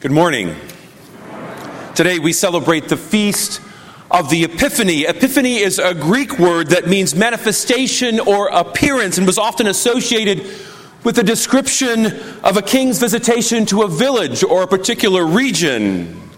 Good morning. Today we celebrate the feast of the Epiphany. Epiphany is a Greek word that means manifestation or appearance and was often associated with the description of a king's visitation to a village or a particular region.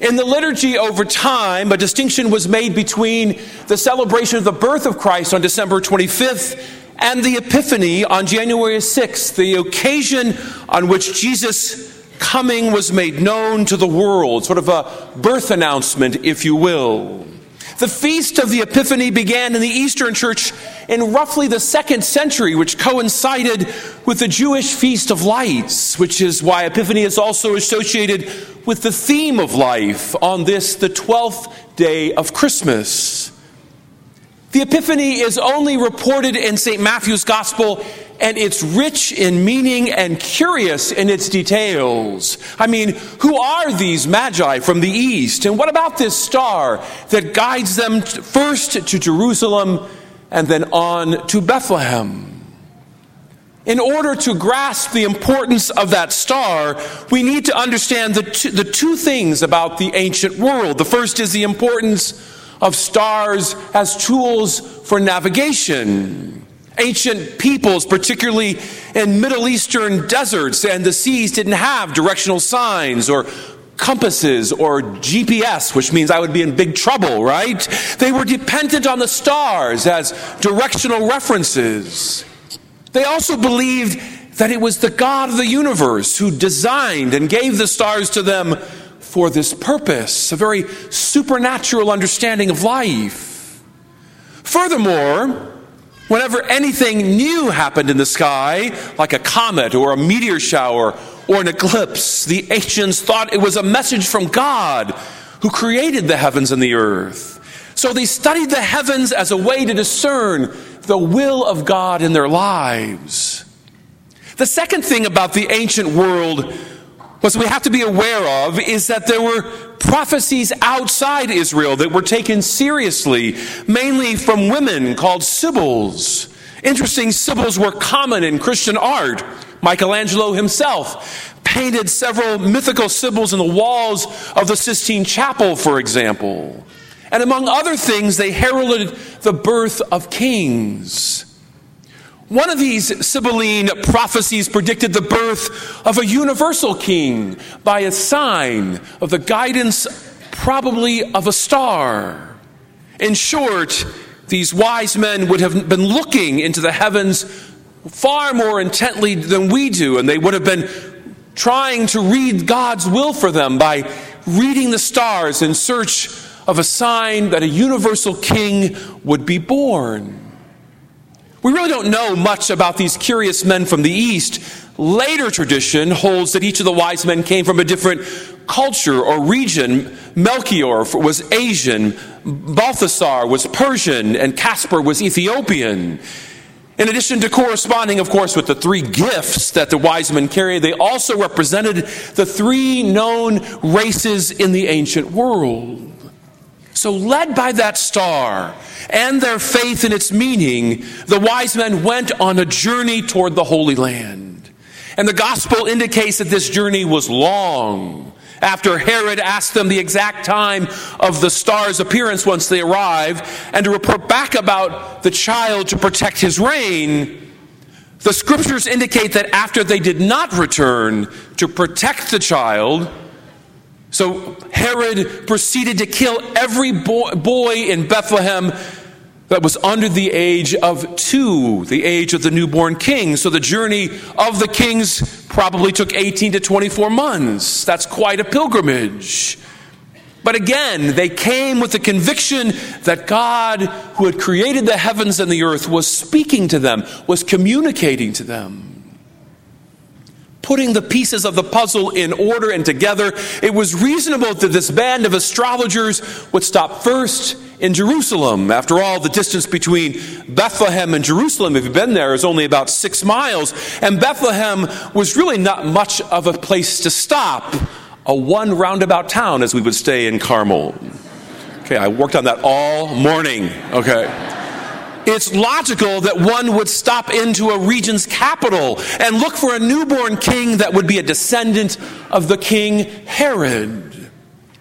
In the liturgy over time, a distinction was made between the celebration of the birth of Christ on December 25th and the Epiphany on January 6th, the occasion on which Jesus coming was made known to the world, sort of a birth announcement, if you will. The feast of the Epiphany began in the Eastern Church in roughly the second century, which coincided with the Jewish Feast of Lights, which is why Epiphany is also associated with the theme of life on this, the 12th day of Christmas. The Epiphany is only reported in St. Matthew's Gospel and it's rich in meaning and curious in its details. I mean, who are these magi from the east? And what about this star that guides them first to Jerusalem and then on to Bethlehem? In order to grasp the importance of that star, we need to understand the two, the two things about the ancient world. The first is the importance of stars as tools for navigation. Ancient peoples, particularly in Middle Eastern deserts and the seas, didn't have directional signs or compasses or GPS, which means I would be in big trouble, right? They were dependent on the stars as directional references. They also believed that it was the God of the universe who designed and gave the stars to them for this purpose, a very supernatural understanding of life. Furthermore, Whenever anything new happened in the sky, like a comet or a meteor shower or an eclipse, the ancients thought it was a message from God who created the heavens and the earth. So they studied the heavens as a way to discern the will of God in their lives. The second thing about the ancient world what we have to be aware of is that there were prophecies outside Israel that were taken seriously, mainly from women called sibyls. Interesting, sibyls were common in Christian art. Michelangelo himself painted several mythical sibyls in the walls of the Sistine Chapel, for example. And among other things, they heralded the birth of kings. One of these Sibylline prophecies predicted the birth of a universal king by a sign of the guidance, probably of a star. In short, these wise men would have been looking into the heavens far more intently than we do, and they would have been trying to read God's will for them by reading the stars in search of a sign that a universal king would be born. We really don't know much about these curious men from the East. Later tradition holds that each of the wise men came from a different culture or region. Melchior was Asian, Balthasar was Persian, and Caspar was Ethiopian. In addition to corresponding, of course, with the three gifts that the wise men carried, they also represented the three known races in the ancient world. So, led by that star and their faith in its meaning, the wise men went on a journey toward the Holy Land. And the gospel indicates that this journey was long. After Herod asked them the exact time of the star's appearance once they arrived, and to report back about the child to protect his reign, the scriptures indicate that after they did not return to protect the child, so Herod proceeded to kill every boy, boy, in Bethlehem that was under the age of two, the age of the newborn king. So the journey of the kings probably took 18 to 24 months. That's quite a pilgrimage. But again, they came with the conviction that God, who had created the heavens and the earth, was speaking to them, was communicating to them putting the pieces of the puzzle in order and together, it was reasonable that this band of astrologers would stop first in Jerusalem. After all, the distance between Bethlehem and Jerusalem, if you've been there, is only about six miles. And Bethlehem was really not much of a place to stop. A one roundabout town, as we would stay in Carmel. Okay, I worked on that all morning. Okay. It's logical that one would stop into a region's capital and look for a newborn king that would be a descendant of the king Herod.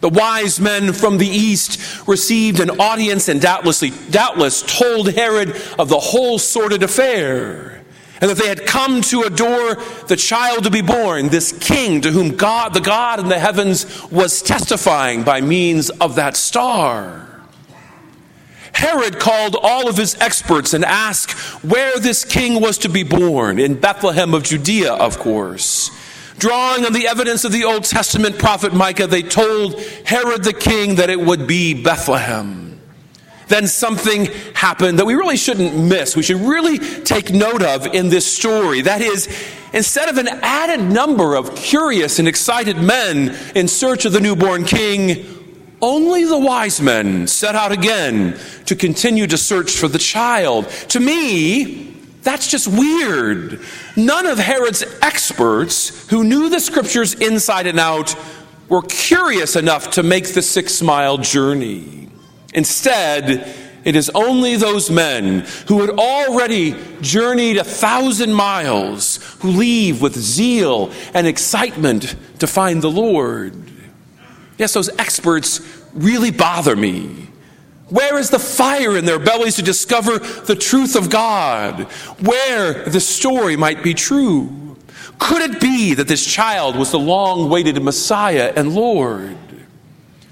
The wise men from the east received an audience and doubtlessly, doubtless told Herod of the whole sordid affair. And that they had come to adore the child to be born, this king to whom God, the God in the heavens, was testifying by means of that star. Herod called all of his experts and asked where this king was to be born, in Bethlehem of Judea, of course. Drawing on the evidence of the Old Testament prophet Micah, they told Herod the king that it would be Bethlehem. Then something happened that we really shouldn't miss. We should really take note of in this story. That is, instead of an added number of curious and excited men in search of the newborn king, only the wise men set out again to continue to search for the child. To me, that's just weird. None of Herod's experts who knew the scriptures inside and out were curious enough to make the six mile journey. Instead, it is only those men who had already journeyed a thousand miles who leave with zeal and excitement to find the Lord. Yes, those experts really bother me. Where is the fire in their bellies to discover the truth of God? Where the story might be true? Could it be that this child was the long awaited Messiah and Lord?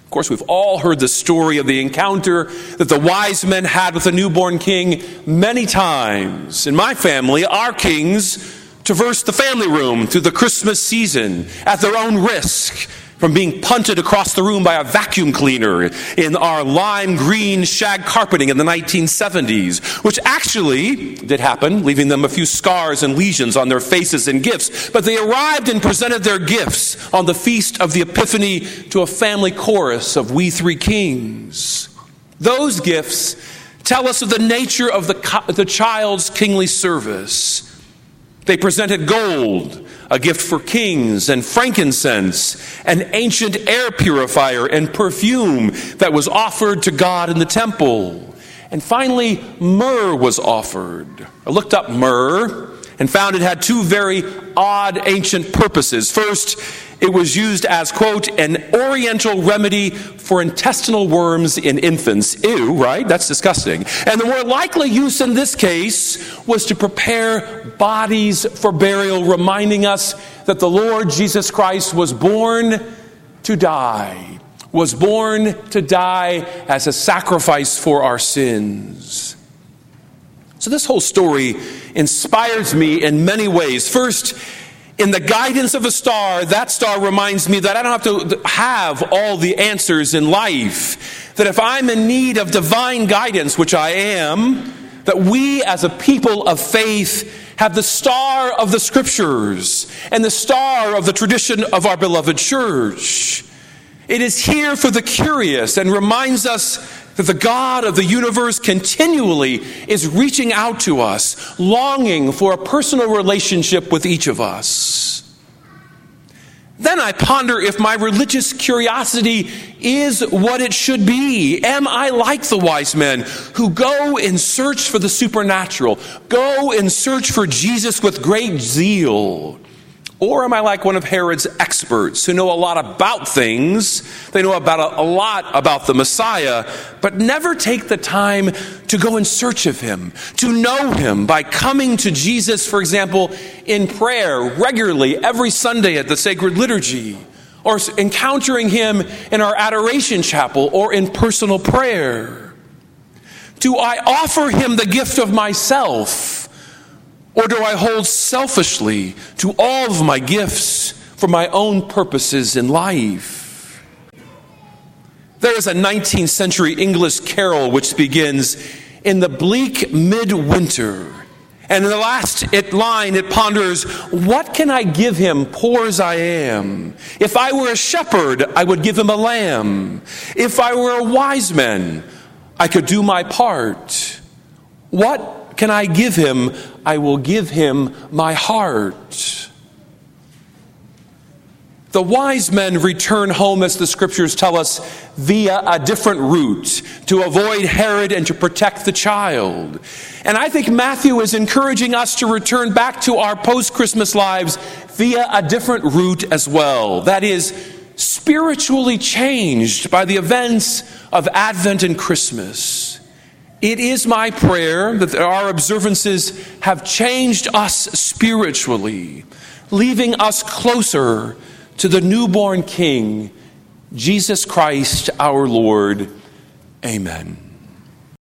Of course, we've all heard the story of the encounter that the wise men had with the newborn king many times. In my family, our kings traversed the family room through the Christmas season at their own risk from being punted across the room by a vacuum cleaner in our lime green shag carpeting in the 1970s, which actually did happen, leaving them a few scars and lesions on their faces and gifts. But they arrived and presented their gifts on the feast of the Epiphany to a family chorus of We Three Kings. Those gifts tell us of the nature of the, the child's kingly service. They presented gold, a gift for kings, and frankincense, an ancient air purifier, and perfume that was offered to God in the temple. And finally, myrrh was offered. I looked up myrrh and found it had two very odd ancient purposes. First, it was used as, quote, an oriental remedy for intestinal worms in infants. Ew, right? That's disgusting. And the more likely use in this case was to prepare bodies for burial, reminding us that the Lord Jesus Christ was born to die, was born to die as a sacrifice for our sins. So, this whole story inspires me in many ways. First, in the guidance of a star, that star reminds me that I don't have to have all the answers in life. That if I'm in need of divine guidance, which I am, that we as a people of faith have the star of the scriptures and the star of the tradition of our beloved church. It is here for the curious and reminds us that the God of the universe continually is reaching out to us, longing for a personal relationship with each of us. Then I ponder if my religious curiosity is what it should be. Am I like the wise men who go in search for the supernatural, go in search for Jesus with great zeal? Or am I like one of Herod's experts who know a lot about things? They know about a, a, lot about the Messiah, but never take the time to go in search of him, to know him by coming to Jesus, for example, in prayer regularly every Sunday at the sacred liturgy, or encountering him in our adoration chapel or in personal prayer. Do I offer him the gift of myself? Or do I hold selfishly to all of my gifts for my own purposes in life? There is a 19th century English carol which begins in the bleak midwinter. And in the last it line, it ponders, What can I give him, poor as I am? If I were a shepherd, I would give him a lamb. If I were a wise man, I could do my part. What can I give him? I will give him my heart. The wise men return home, as the scriptures tell us, via a different route to avoid Herod and to protect the child. And I think Matthew is encouraging us to return back to our post Christmas lives via a different route as well. That is, spiritually changed by the events of Advent and Christmas. It is my prayer that our observances have changed us spiritually, leaving us closer to the newborn King, Jesus Christ our Lord. Amen.